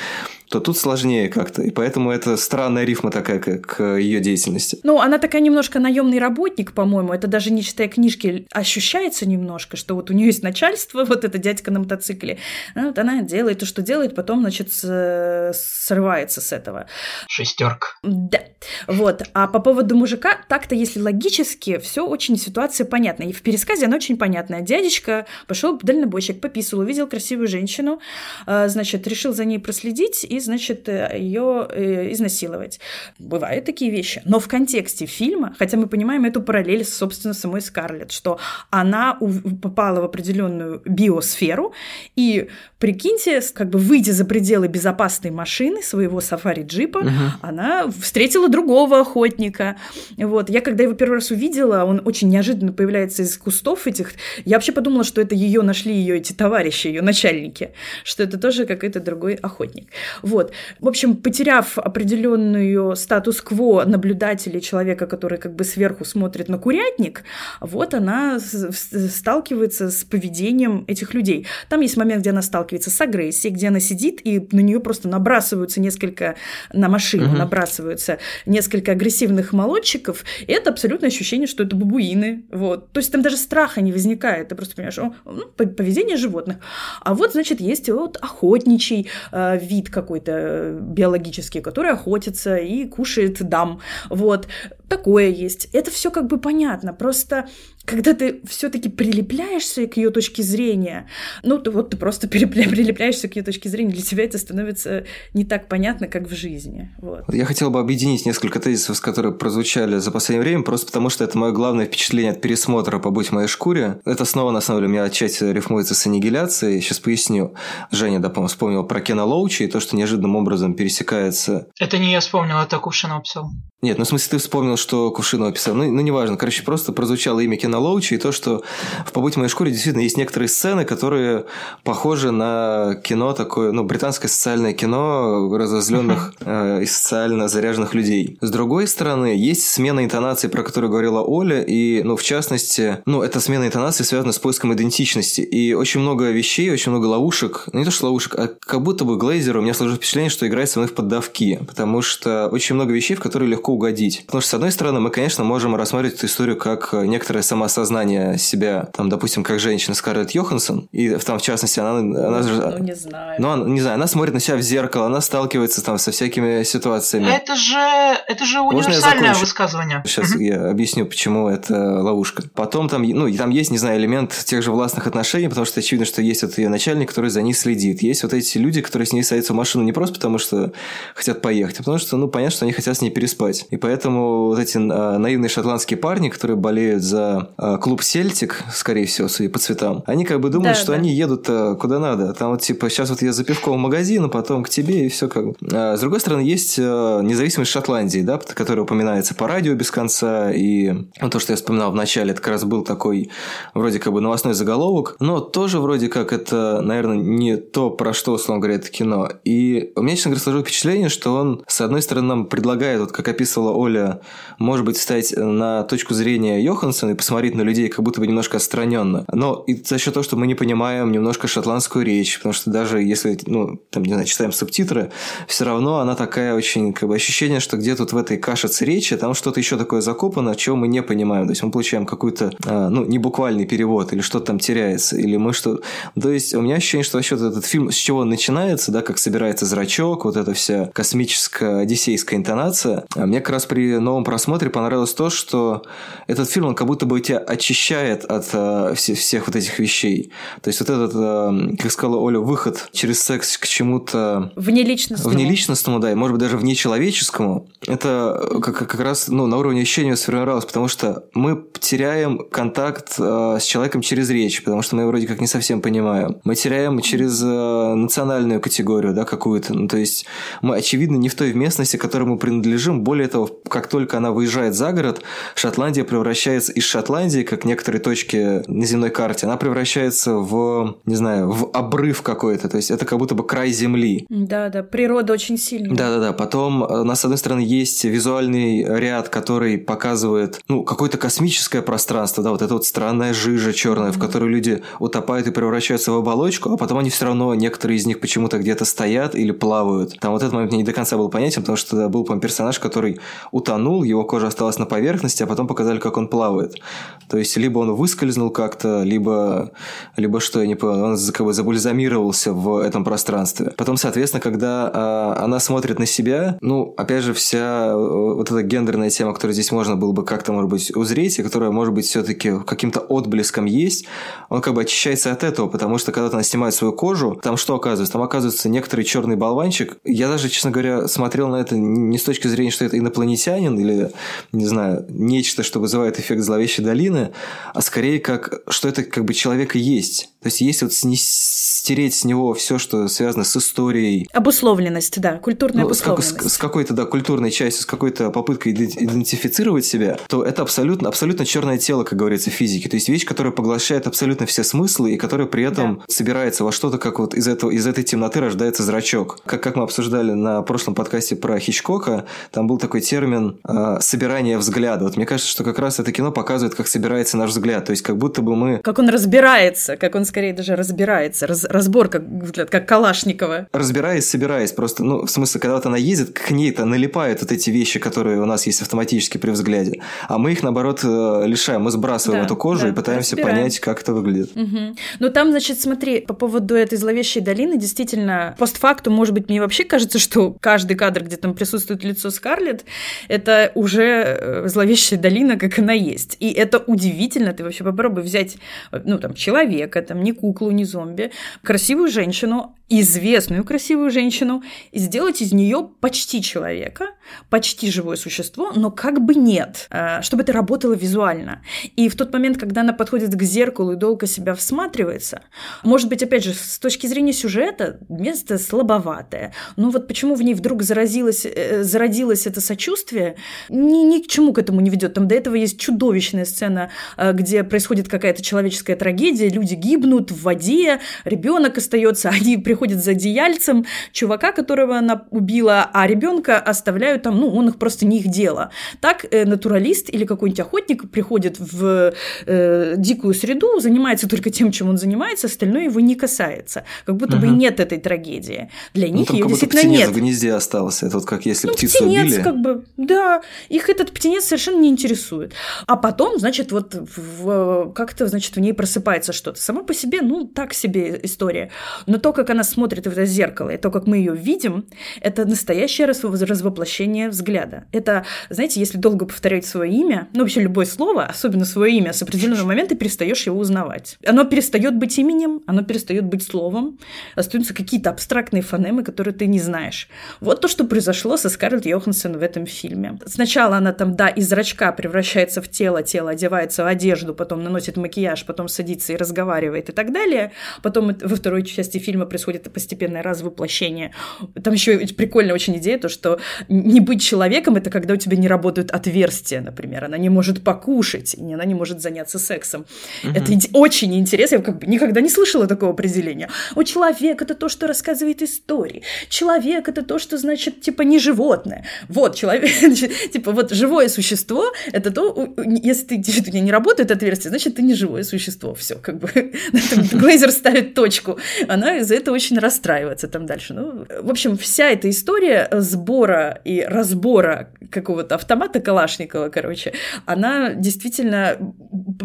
то тут сложнее как-то. И поэтому это странная рифма такая к, к ее деятельности. Ну, она такая немножко наемный работник, по-моему. Это даже не читая книжки, ощущается немножко, что вот у нее есть начальство, [laughs] вот это дядька на мотоцикле. Ну, вот она делает то, что делает, потом, значит, срывается с этого. Шестерка. Да. Вот. А по поводу мужика, так-то, если логически, все очень ситуация понятна. И в пересказе она очень понятная. Дядечка пошел дальнобойщик, пописал, увидел красивую женщину, э, значит, решил за ней проследить и, значит, ее э, изнасиловать. Бывают такие вещи. Но в контексте фильма, хотя мы понимаем эту параллель с, собственно, самой Скарлетт, что она попала в определенную биосферу, и прикиньте, как бы выйдя за пределы безопасной машины своего сафари-джипа, угу. она встретила другого охотника. Вот. Я когда его первый раз увидела, он очень неожиданно появляется из кустов этих. Я вообще подумала, что это ее нашли ее эти товарищи, ее начальники, что это тоже какой-то другой охотник. Вот. В общем, потеряв определенную статус-кво наблюдателя, человека, который как бы сверху смотрит на курятник, вот она сталкивается с поведением этих людей. Там есть момент, где она сталкивается с агрессией, где она сидит, и на нее просто набрасываются несколько, на машину угу. набрасываются несколько агрессивных молодчиков, и это абсолютное ощущение, что это бабуины. Вот. То есть там даже страха не возникает, ты просто понимаешь, ну, поведение животных. А вот, значит, есть вот охотничий э, вид какой какой-то биологический, который охотится и кушает дам. Вот. Такое есть. Это все как бы понятно. Просто когда ты все-таки прилепляешься к ее точке зрения, ну, то вот ты просто прилепляешься к ее точке зрения, для тебя это становится не так понятно, как в жизни. Вот. Я хотел бы объединить несколько тезисов, которые прозвучали за последнее время, просто потому что это мое главное впечатление от пересмотра «Побудь в моей шкуре». Это снова, на самом деле, у меня отчасти рифмуется с аннигиляцией. Сейчас поясню. Женя, да, по-моему, вспомнил про Кена Лоучи и то, что неожиданным образом пересекается... Это не я вспомнил, это Кувшинов написал. Нет, ну в смысле ты вспомнил, что Кувшинов писал. Ну, ну неважно. Короче, просто прозвучало имя Кена Лоучи и то, что в «Побудь в моей шкуре» действительно есть некоторые сцены, которые похожи на кино такое, ну, британское социальное кино разозленных [laughs] э, и социально заряженных людей. С другой стороны, есть смена интонации, про которую говорила Оля, и, ну, в частности, ну, эта смена интонации связана с поиском идентичности. И очень много вещей, очень много ловушек, ну, не то что ловушек, а как будто бы Глейзер у меня сложилось впечатление, что играет со мной в поддавки, потому что очень много вещей, в которые легко угодить. Потому что, с одной стороны, мы, конечно, можем рассматривать эту историю как некоторое самоосознание себя, там, допустим, как женщина Скарлетт Йоханссон, и там, в частности, она... она ну, не знаю. Ну, она, не знаю, она смотрит на себя в зеркало, она сталкивается там со всякими ситуациями. Это же, это же универсальное высказывание. Сейчас я объясню, почему это ловушка. Потом там, ну, там есть, не знаю, элемент тех же властных отношений, потому что очевидно, что есть вот ее начальник, который за ней следит. Есть вот эти люди, которые с ней садятся в машину не просто потому, что хотят поехать, а потому что, ну, понятно, что они хотят с ней переспать. И поэтому вот эти а, наивные шотландские парни, которые болеют за клуб Сельтик, скорее всего, судя по цветам, они как бы думают, да, что да. они едут а, куда надо. Там вот типа сейчас вот я за пивком в магазин, а потом к тебе и все как бы. А, с другой стороны, есть а, независимость Шотландии, да, которая упоминается по радио без конца. И ну, то, что я вспоминал в начале, это как раз был такой вроде как бы новостной заголовок, но тоже вроде как это, наверное, не то, про что, условно говоря, это кино. И у меня, честно говоря, сложилось впечатление, что он, с одной стороны, нам предлагает, вот как описывала Оля, может быть, встать на точку зрения Йохансона и посмотреть на людей как будто бы немножко отстраненно. Но и за счет того, что мы не понимаем немножко шотландскую речь, потому что даже если, ну, там, не знаю, читаем субтитры, все равно она такая очень, как бы, ощущение, что где тут в этой кашице речи, там что-то еще такое закопано, чего мы не понимаем. То есть мы получаем какой-то, а, ну, не буквальный перевод, или что-то там теряется, или мы что... То есть у меня ощущение, что вообще этот фильм, с чего он начинается, да, как собирается зрачок, вот эта вся космическая, одиссейская интонация, а мне как раз при новом просмотре понравилось то, что этот фильм, он как будто бы тебя очищает от э, всех, всех вот этих вещей. То есть вот этот, э, как сказала Оля, выход через секс к чему-то... Внеличностному. Внеличностному, да, и может быть даже внечеловеческому. Это как, как раз ну, на уровне ощущения сформировалось, потому что мы теряем контакт э, с человеком через речь, потому что мы его вроде как не совсем понимаем. Мы теряем через э, национальную категорию, да, какую-то. Ну, то есть мы, очевидно, не в той местности, к которой мы принадлежим. Более того, как только она выезжает за город, Шотландия превращается из Шотландии, как некоторые точки на земной карте, она превращается в, не знаю, в обрыв какой-то. То есть это как будто бы край земли. Да, да, природа очень сильная. Да, да, да. Потом у нас, с одной стороны, есть визуальный ряд, который показывает, ну, какое-то космическое пространство, да, вот это вот странная жижа черная, mm-hmm. в которую люди утопают и превращаются в оболочку, а потом они все равно, некоторые из них почему-то где-то стоят или плавают. Там вот этот момент мне не до конца был понятен, потому что был, по персонаж, который утонул, его кожа осталась на поверхности, а потом показали, как он плавает. То есть, либо он выскользнул как-то, либо, либо что, я не понял, он как бы забульзамировался в этом пространстве. Потом, соответственно, когда а, она смотрит на себя, ну, опять же, вся э, вот эта гендерная тема, которую здесь можно было бы как-то, может быть, узреть, и которая, может быть, все-таки каким-то отблеском есть, он как бы очищается от этого, потому что когда она снимает свою кожу, там что оказывается? Там оказывается некоторый черный болванчик. Я даже, честно говоря, смотрел на это не с точки зрения, что это инопланетянин или, не знаю, нечто, что вызывает эффект зловещей долины, а скорее как, что это как бы человек и есть. То есть, если вот стереть с него все, что связано с историей. Обусловленность, да, культурная ну, обусловленность. С, с, с какой-то, да, культурной частью, с какой-то попыткой идентифицировать себя, то это абсолютно, абсолютно черное тело, как говорится, физики. То есть вещь, которая поглощает абсолютно все смыслы и которая при этом да. собирается во что-то, как вот из, этого, из этой темноты рождается зрачок. Как, как мы обсуждали на прошлом подкасте про Хичкока, там был такой термин э, «собирание взгляда». Вот мне кажется, что как раз это кино показывает, как собирается наш взгляд. То есть как будто бы мы... Как он разбирается, как он скорее даже разбирается, раз, разбор как, как Калашникова. Разбираясь, собираясь, просто, ну, в смысле, когда вот она ездит, к ней-то налипают вот эти вещи, которые у нас есть автоматически при взгляде, а мы их, наоборот, э, лишаем, мы сбрасываем да, эту кожу да, и пытаемся разбираем. понять, как это выглядит. Угу. Ну, там, значит, смотри, по поводу этой зловещей долины, действительно, постфактум, может быть, мне вообще кажется, что каждый кадр, где там присутствует лицо Скарлетт, это уже э, зловещая долина, как она есть. И это удивительно, ты вообще попробуй взять, ну, там, человека, там, не куклу, не зомби, красивую женщину, известную красивую женщину, и сделать из нее почти человека, почти живое существо, но как бы нет, э, чтобы это работало визуально. И в тот момент, когда она подходит к зеркалу и долго себя всматривается, может быть, опять же, с точки зрения сюжета, место слабоватое. Но вот почему в ней вдруг заразилось, э, зародилось это сочувствие, ни, ни к чему к этому не ведет. Там до этого есть чудовищная сцена, э, где происходит какая-то человеческая трагедия, люди гибнут в воде, ребенок остается, [laughs] они приходят за одеяльцем чувака, которого она убила, а ребенка оставляют там, ну, он их просто не их дело. Так э, натуралист или какой-нибудь охотник приходит в э, дикую среду, занимается только тем, чем он занимается, остальное его не касается. Как будто угу. бы нет этой трагедии. Для ну, них ну, ее действительно нет. в гнезде остался. Это вот как если ну, птицу птенец, убили. как бы, да. Их этот птенец совершенно не интересует. А потом, значит, вот как-то, значит, в ней просыпается что-то. Сама по себе, ну, так себе история. Но то, как она смотрит в это зеркало, и то, как мы ее видим, это настоящее развоплощение взгляда. Это, знаете, если долго повторять свое имя, ну, вообще любое слово, особенно свое имя, с определенного момента перестаешь его узнавать. Оно перестает быть именем, оно перестает быть словом, остаются какие-то абстрактные фонемы, которые ты не знаешь. Вот то, что произошло со Скарлетт Йоханссон в этом фильме. Сначала она там, да, из зрачка превращается в тело, тело одевается в одежду, потом наносит макияж, потом садится и разговаривает и так далее. Потом во второй части фильма происходит постепенное развоплощение. Там еще прикольная очень идея, то, что не быть человеком — это когда у тебя не работают отверстия, например. Она не может покушать, и она не может заняться сексом. Угу. Это очень интересно. Я как бы никогда не слышала такого определения. У человека это то, что рассказывает истории. Человек — это то, что, значит, типа, не животное. Вот, человек, [laughs] типа, вот живое существо — это то, если ты, у тебя не работает отверстие, значит, ты не живое существо. Все, как бы. [laughs] Глейзер ставит точку. Она из-за этого очень расстраивается там дальше. Ну, в общем, вся эта история сбора и разбора какого-то автомата Калашникова, короче, она действительно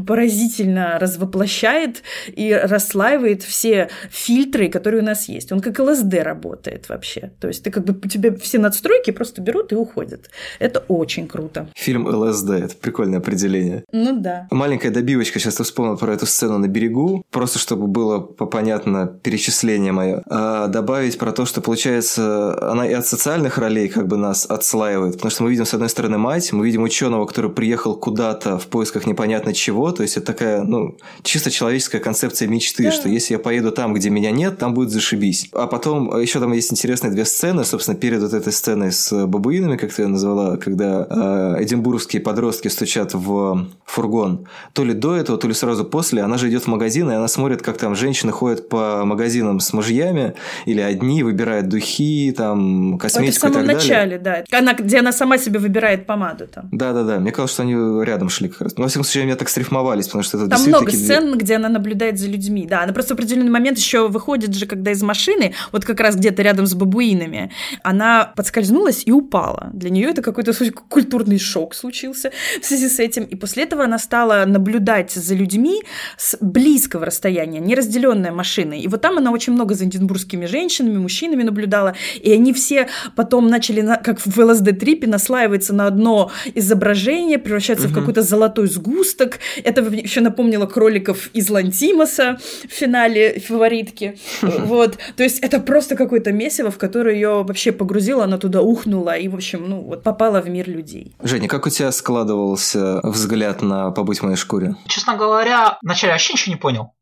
поразительно развоплощает и расслаивает все фильтры, которые у нас есть. Он как ЛСД работает вообще. То есть ты как бы у тебя все надстройки просто берут и уходят. Это очень круто. Фильм ЛСД, это прикольное определение. Ну да. Маленькая добивочка, сейчас я вспомнил про эту сцену на берегу, просто чтобы было понятно перечисление мое мое, а добавить про то, что, получается, она и от социальных ролей как бы нас отслаивает, потому что мы видим, с одной стороны, мать, мы видим ученого, который приехал куда-то в поисках непонятно чего, то есть это такая, ну, чисто человеческая концепция мечты, да. что если я поеду там, где меня нет, там будет зашибись. А потом еще там есть интересные две сцены, собственно, перед вот этой сценой с бабуинами, как ты ее назвала, когда э, эдинбургские подростки стучат в фургон. То ли до этого, то ли сразу после, она же идет в магазин, и она смотрит, как там женщины ходят по магазинам с мужьями, или одни выбирают духи, там, косметику Это в самом и так начале, далее. да. Она, где она сама себе выбирает помаду там. Да-да-да. Мне казалось, что они рядом шли как раз. Но, во всяком случае, они так срифмовались, потому что это Там много сцен, где она наблюдает за людьми. Да, она просто в определенный момент еще выходит же, когда из машины, вот как раз где-то рядом с бабуинами, она подскользнулась и упала. Для нее это какой-то культурный шок случился в связи с этим. И после этого она стала наблюдать за людьми с близкого расстояния, не разделенная машиной. И вот там она очень много за эдинбургскими женщинами, мужчинами наблюдала. И они все потом начали, как в ЛСД-трипе, наслаиваться на одно изображение, превращаться угу. в какой-то золотой сгусток. Это еще напомнило кроликов из Лантимоса в финале фаворитки. Вот. То есть это просто какое-то месиво, в которое ее вообще погрузило, она туда ухнула и, в общем, ну, вот попала в мир людей. Женя, как у тебя складывался взгляд на «Побудь в моей шкуре»? Честно говоря, вначале вообще ничего не понял.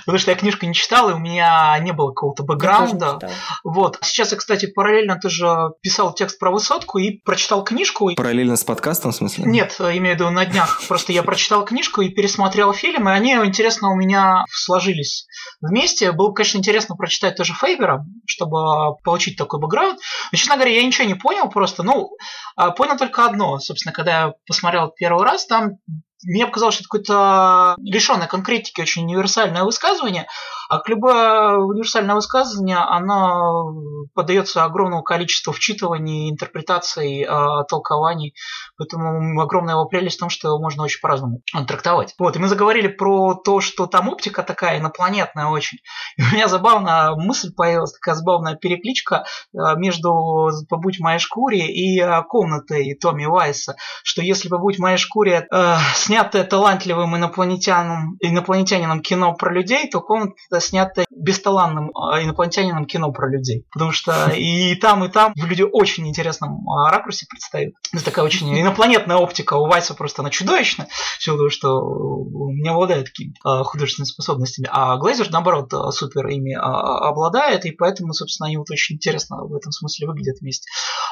Потому что я книжку не читал, и у меня не было какого-то бэкграунда. Вот. Сейчас я, кстати, параллельно тоже писал текст про высотку и прочитал книжку. Параллельно с подкастом, в смысле? Нет, имею в виду на днях. Просто я прочитал книжку и пересмотрел фильм, и они, интересно, у меня сложились вместе. Было, конечно, интересно прочитать тоже Фейбера, чтобы получить такой бэкграунд. Но, честно говоря, я ничего не понял просто. Ну, а, понял только одно. Собственно, когда я посмотрел первый раз, там мне показалось, что это какое-то лишенное конкретики очень универсальное высказывание, а любое универсальное высказывание, оно поддается огромному количеству вчитываний, интерпретаций, э, толкований. Поэтому огромная его прелесть в том, что его можно очень по-разному трактовать. Вот, и мы заговорили про то, что там оптика такая инопланетная очень. И у меня забавная мысль появилась, такая забавная перекличка э, между «Побудь в моей шкуре» и э, комнатой Томми Уайса, что если «Побудь в моей шкуре» э, снятое талантливым инопланетянином, инопланетянином кино про людей, то комната снято бесталанным а, инопланетянином кино про людей. Потому что и там, и там люди очень интересном а, ракурсе предстают. Это такая очень инопланетная оптика. У Вайса просто она чудовищная, в силу что не обладает такими а, художественными способностями. А Глейзер, наоборот, супер ими обладает, и поэтому, собственно, они вот очень интересно в этом смысле выглядят вместе.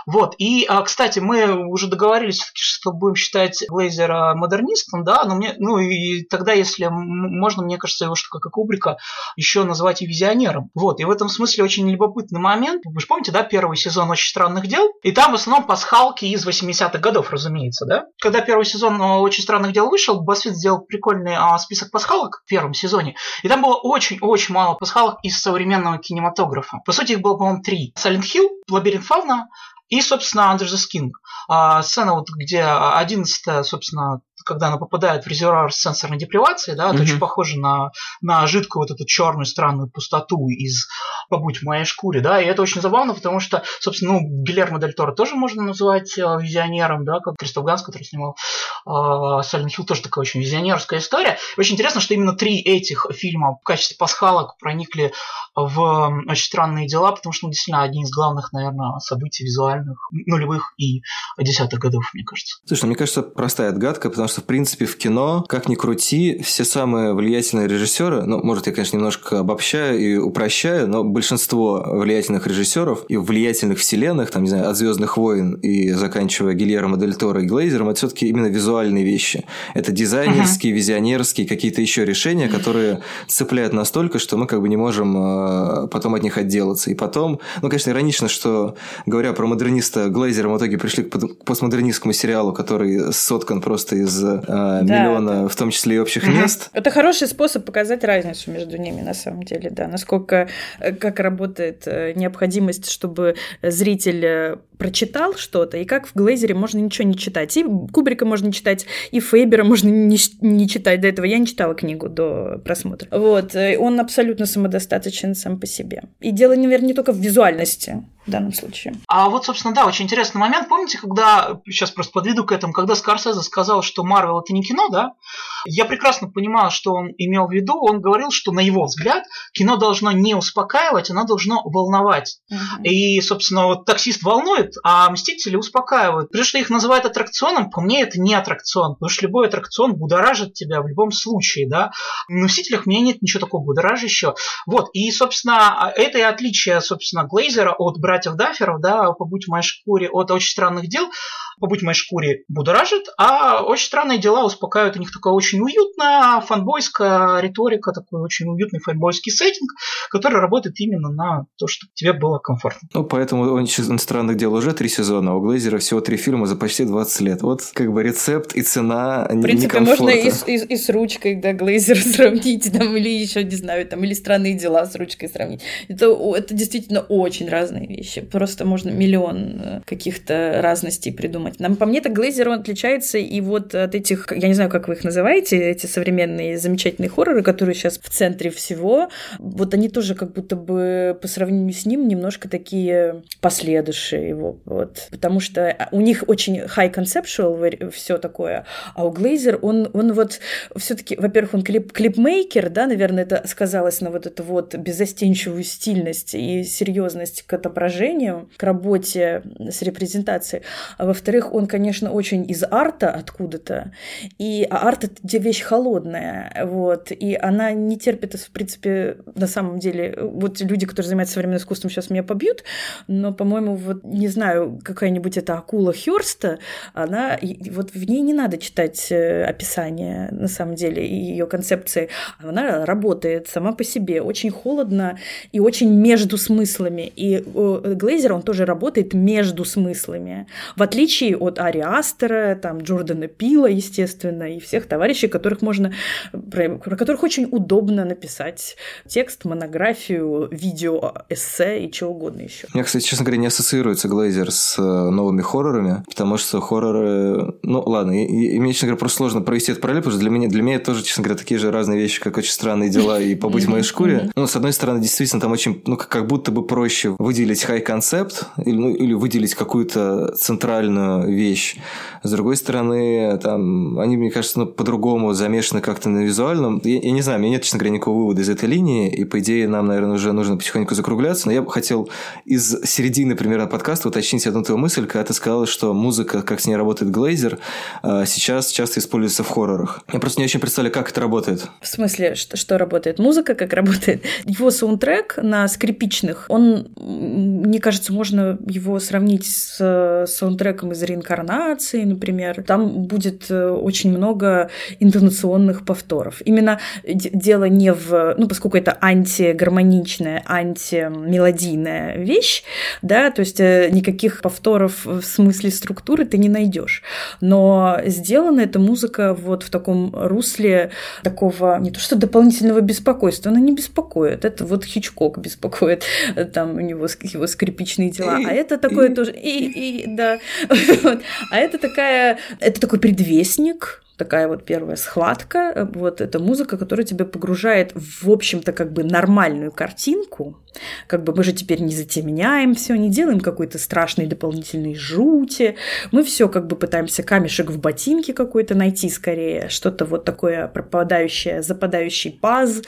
Вот. И, кстати, мы уже договорились, что будем считать Глейзера модернистом, да, но мне, ну и тогда, если можно, мне кажется, его, что как и Кубрика, еще назвать и визионером. Вот, и в этом смысле очень любопытный момент. Вы же помните, да, первый сезон «Очень странных дел»? И там в основном пасхалки из 80-х годов, разумеется, да? Когда первый сезон «Очень странных дел» вышел, BuzzFeed сделал прикольный а, список пасхалок в первом сезоне. И там было очень-очень мало пасхалок из современного кинематографа. По сути, их было, по-моему, три. Silent Hill, Лабиринт Фавна и, собственно, Under the Skin. А, сцена, вот, где одиннадцатая, собственно, когда она попадает в резервуар с сенсорной депривацией, да, это mm-hmm. очень похоже на, на жидкую вот эту черную странную пустоту из «Побудь в моей шкуре», да, и это очень забавно, потому что, собственно, ну, Гильермо Дель Торо тоже можно назвать э, визионером, да, как Кристоф Ганс, который снимал э, Сайлент Хилл, тоже такая очень визионерская история. Очень интересно, что именно три этих фильма в качестве пасхалок проникли в очень странные дела, потому что, ну, действительно, одни из главных, наверное, событий визуальных нулевых и десятых годов, мне кажется. Слушай, ну, мне кажется, простая отгадка, потому что, в принципе, в кино, как ни крути, все самые влиятельные режиссеры, ну, может, я, конечно, немножко обобщаю и упрощаю, но большинство влиятельных режиссеров и влиятельных вселенных, там, не знаю, от Звездных войн и заканчивая Гильермо Дель Торо и Глейзером, это все-таки именно визуальные вещи. Это дизайнерские, uh-huh. визионерские, какие-то еще решения, которые цепляют настолько, что мы как бы не можем э, потом от них отделаться. И потом, ну, конечно, иронично, что, говоря про модерниста Глейзера, мы в итоге пришли к постмодернистскому сериалу, который соткан просто из э, да, миллиона, да. в том числе и общих uh-huh. мест. Это хороший способ показать разницу между ними, на самом деле, да, насколько э, как работает э, необходимость, чтобы зритель прочитал что-то, и как в Глейзере можно ничего не читать. И Кубрика можно не читать, и Фейбера можно не, не читать. До этого я не читала книгу до просмотра. Вот. Э, он абсолютно самодостаточен сам по себе. И дело, наверное, не только в визуальности. в данном случае. А вот, собственно, да, очень интересный момент. Помните, когда, сейчас просто подведу к этому, когда Скорсезе сказал, что Марвел это не кино, да? Я прекрасно понимал, что он имел в виду. Он говорил, что на его взгляд кино должно не успокаивать, оно должно волновать. Uh-huh. И, собственно, вот таксист волнует, а Мстители успокаивают. Потому что их называют аттракционом, по мне это не аттракцион, потому что любой аттракцион будоражит тебя в любом случае, да. На Мстителях у меня нет ничего такого будоражащего. Вот, и, собственно, это и отличие, собственно, Глейзера от братьев Дафферов, да, побудь в моей шкуре, от очень странных дел побудь в моей шкуре будоражит, а очень странные дела успокаивают. У них такая очень уютная фанбойская риторика, такой очень уютный фанбойский сеттинг, который работает именно на то, чтобы тебе было комфортно. Ну, поэтому очень странных дел уже три сезона, а у Глейзера всего три фильма за почти 20 лет. Вот как бы рецепт и цена В принципе, можно и с, и, и с ручкой, да, Глейзера [laughs] сравнить, там, или еще, не знаю, там, или странные дела с ручкой сравнить. Это, это действительно очень разные вещи. Просто можно миллион э, каких-то разностей придумать придумать. Нам, по мне, так Глейзер, он отличается и вот от этих, я не знаю, как вы их называете, эти современные замечательные хорроры, которые сейчас в центре всего, вот они тоже как будто бы по сравнению с ним немножко такие последующие его, вот, потому что у них очень high conceptual все такое, а у Глейзер он, он вот все-таки, во-первых, он клип, клипмейкер, да, наверное, это сказалось на вот эту вот беззастенчивую стильность и серьезность к отображению, к работе с репрезентацией, а во-вторых, во-вторых, он, конечно, очень из арта откуда-то, и а арт — это вещь холодная, вот, и она не терпит, в принципе, на самом деле, вот люди, которые занимаются современным искусством, сейчас меня побьют, но, по-моему, вот, не знаю, какая-нибудь эта акула Хёрста, она, вот в ней не надо читать э, описание, на самом деле, и ее концепции, она работает сама по себе, очень холодно и очень между смыслами, и Глейзер, он тоже работает между смыслами, в отличие отличие от Ари Астера, там, Джордана Пила, естественно, и всех товарищей, которых можно, про, про которых очень удобно написать текст, монографию, видео, эссе и чего угодно еще. Мне, кстати, честно говоря, не ассоциируется Глейзер с э, новыми хоррорами, потому что хорроры... Ну, ладно, и, и мне, честно говоря, просто сложно провести этот параллель, потому что для меня, для меня это тоже, честно говоря, такие же разные вещи, как очень странные дела и побыть в моей шкуре. Ну, с одной стороны, действительно, там очень, ну, как будто бы проще выделить хай-концепт или, ну, или выделить какую-то центральную вещь. С другой стороны, там, они, мне кажется, ну, по-другому замешаны как-то на визуальном. Я, я не знаю, у меня нет, честно говоря, никакого вывода из этой линии, и, по идее, нам, наверное, уже нужно потихоньку закругляться, но я бы хотел из середины примерно подкаста уточнить одну твою мысль, когда ты сказала, что музыка, как с ней работает Глейзер, а, сейчас часто используется в хоррорах. Я просто не очень представляю, как это работает. В смысле, что, что работает? Музыка как работает? Его саундтрек на скрипичных, он, мне кажется, можно его сравнить с саундтреком из реинкарнации, например, там будет э, очень много интонационных повторов. Именно дело не в... Ну, поскольку это антигармоничная, антимелодийная вещь, да, то есть э, никаких повторов в смысле структуры ты не найдешь. Но сделана эта музыка вот в таком русле такого, не то что дополнительного беспокойства, она не беспокоит, это вот Хичкок беспокоит, там у него его скрипичные дела, а это такое тоже, и, и да, [laughs] вот. А это такая, это такой предвестник такая вот первая схватка, вот эта музыка, которая тебя погружает в, общем-то, как бы нормальную картинку, как бы мы же теперь не затемняем все, не делаем какой-то страшной дополнительной жути, мы все как бы пытаемся камешек в ботинке какой-то найти скорее, что-то вот такое пропадающее, западающий паз,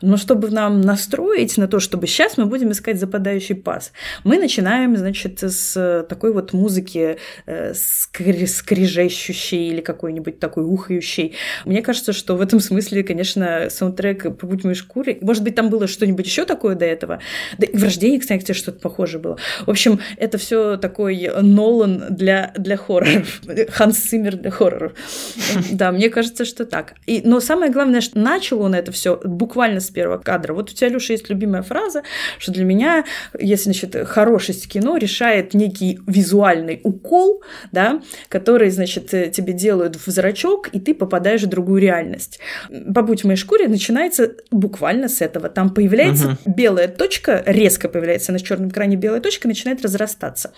но чтобы нам настроить на то, чтобы сейчас мы будем искать западающий паз, мы начинаем, значит, с такой вот музыки э, скрежещущей или какой-нибудь такой ухающий. Мне кажется, что в этом смысле, конечно, саундтрек «Побудь в моей шкуре», может быть, там было что-нибудь еще такое до этого, да и в «Рождении», кстати, что-то похожее было. В общем, это все такой Нолан для, для хорроров, Ханс Симмер для хорроров. [laughs] Да, мне кажется, что так. И, но самое главное, что начал он это все буквально с первого кадра. Вот у тебя, Люша, есть любимая фраза, что для меня, если, значит, хорошесть кино решает некий визуальный укол, да, который, значит, тебе делают в зрачок, чпок, и ты попадаешь в другую реальность. «Побудь в моей шкуре» начинается буквально с этого. Там появляется угу. белая точка, резко появляется на черном экране белая точка, начинает разрастаться.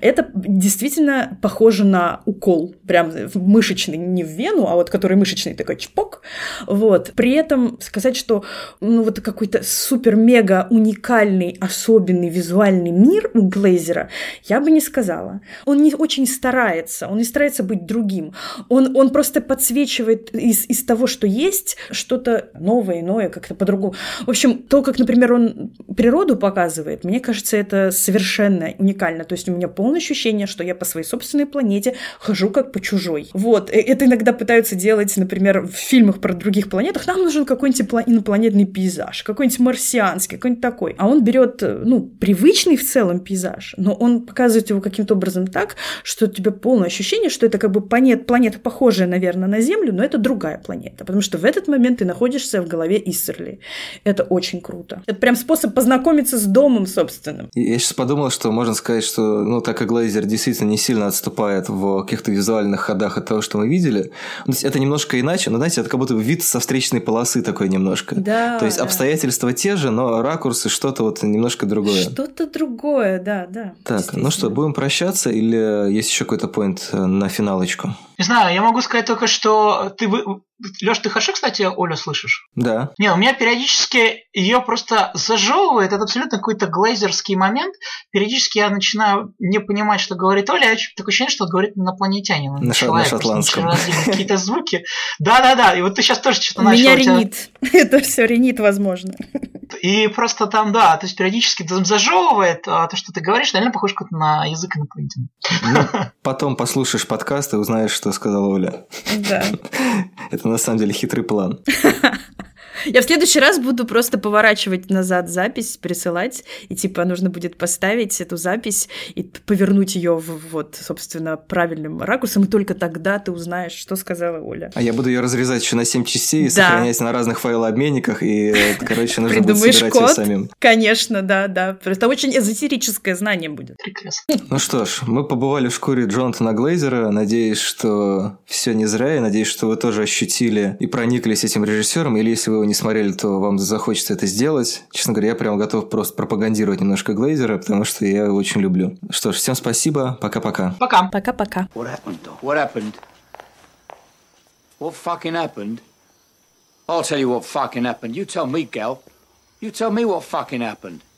Это действительно похоже на укол, прям мышечный, не в вену, а вот который мышечный такой чпок. Вот. При этом сказать, что ну вот какой-то супер-мега уникальный, особенный визуальный мир у Глейзера, я бы не сказала. Он не очень старается, он не старается быть другим. Он, он просто подсвечивает из, из того, что есть, что-то новое, иное, как-то по-другому. В общем, то, как, например, он природу показывает, мне кажется, это совершенно уникально. То есть у меня полное ощущение, что я по своей собственной планете хожу как по чужой. Вот. Э, это иногда пытаются делать, например, в фильмах про других планетах. Нам нужен какой-нибудь инопланетный пейзаж, какой-нибудь марсианский, какой-нибудь такой. А он берет, э, ну, привычный в целом пейзаж, но он показывает его каким-то образом так, что у тебя полное ощущение, что это как бы планета, планета похожая, наверное, на Землю, но это другая планета. Потому что в этот момент ты находишься в голове Иссерли. Это очень круто. Это прям способ познакомиться с домом собственным. Я сейчас подумал, что можно сказать, что, ну, так как Глейзер действительно не сильно отступает в каких-то визуальных ходах от того, что мы видели, ну, это немножко иначе, но, знаете, это как будто вид со встречной полосы такой немножко. Да. То есть да. обстоятельства те же, но ракурсы что-то вот немножко другое. Что-то другое, да, да. Так, ну что, будем прощаться или есть еще какой-то поинт э, на финалочку? Не знаю, я могу сказать только, что ты вы... Леш, ты хорошо, кстати, Олю слышишь? Да. Не, у меня периодически ее просто зажевывает. Это абсолютно какой-то глейзерский момент. Периодически я начинаю не понимать, что говорит Оля. Такое ощущение, что говорит инопланетянин. На, на шотландском. Какие-то звуки. Да-да-да. И вот ты сейчас тоже что-то начал. Меня ренит. [laughs] Это все ренит, возможно. И просто там, да, то есть периодически там зажевывает а то, что ты говоришь, реально похож как на язык инопланетян. Ну, [laughs] потом послушаешь подкаст и узнаешь, что сказала Оля. Да. [laughs] Это на самом деле хитрый план. [laughs] Я в следующий раз буду просто поворачивать назад запись, присылать, и типа нужно будет поставить эту запись и повернуть ее в, вот, собственно, правильным ракурсом, и только тогда ты узнаешь, что сказала Оля. А я буду ее разрезать еще на 7 частей и да. сохранять на разных файлообменниках, и, короче, нужно будет собирать код? ее самим. Конечно, да, да. Это очень эзотерическое знание будет. Прекрасно. Ну что ж, мы побывали в шкуре Джонатана Глейзера. Надеюсь, что все не зря, и надеюсь, что вы тоже ощутили и прониклись этим режиссером, или если вы его не смотрели, то вам захочется это сделать. Честно говоря, я прям готов просто пропагандировать немножко Глейзера, потому что я его очень люблю. Что ж, всем спасибо. Пока-пока. Пока. Пока-пока. What happened? What happened? What fucking happened? I'll tell you what fucking happened. You tell me, gal. You tell me what fucking happened.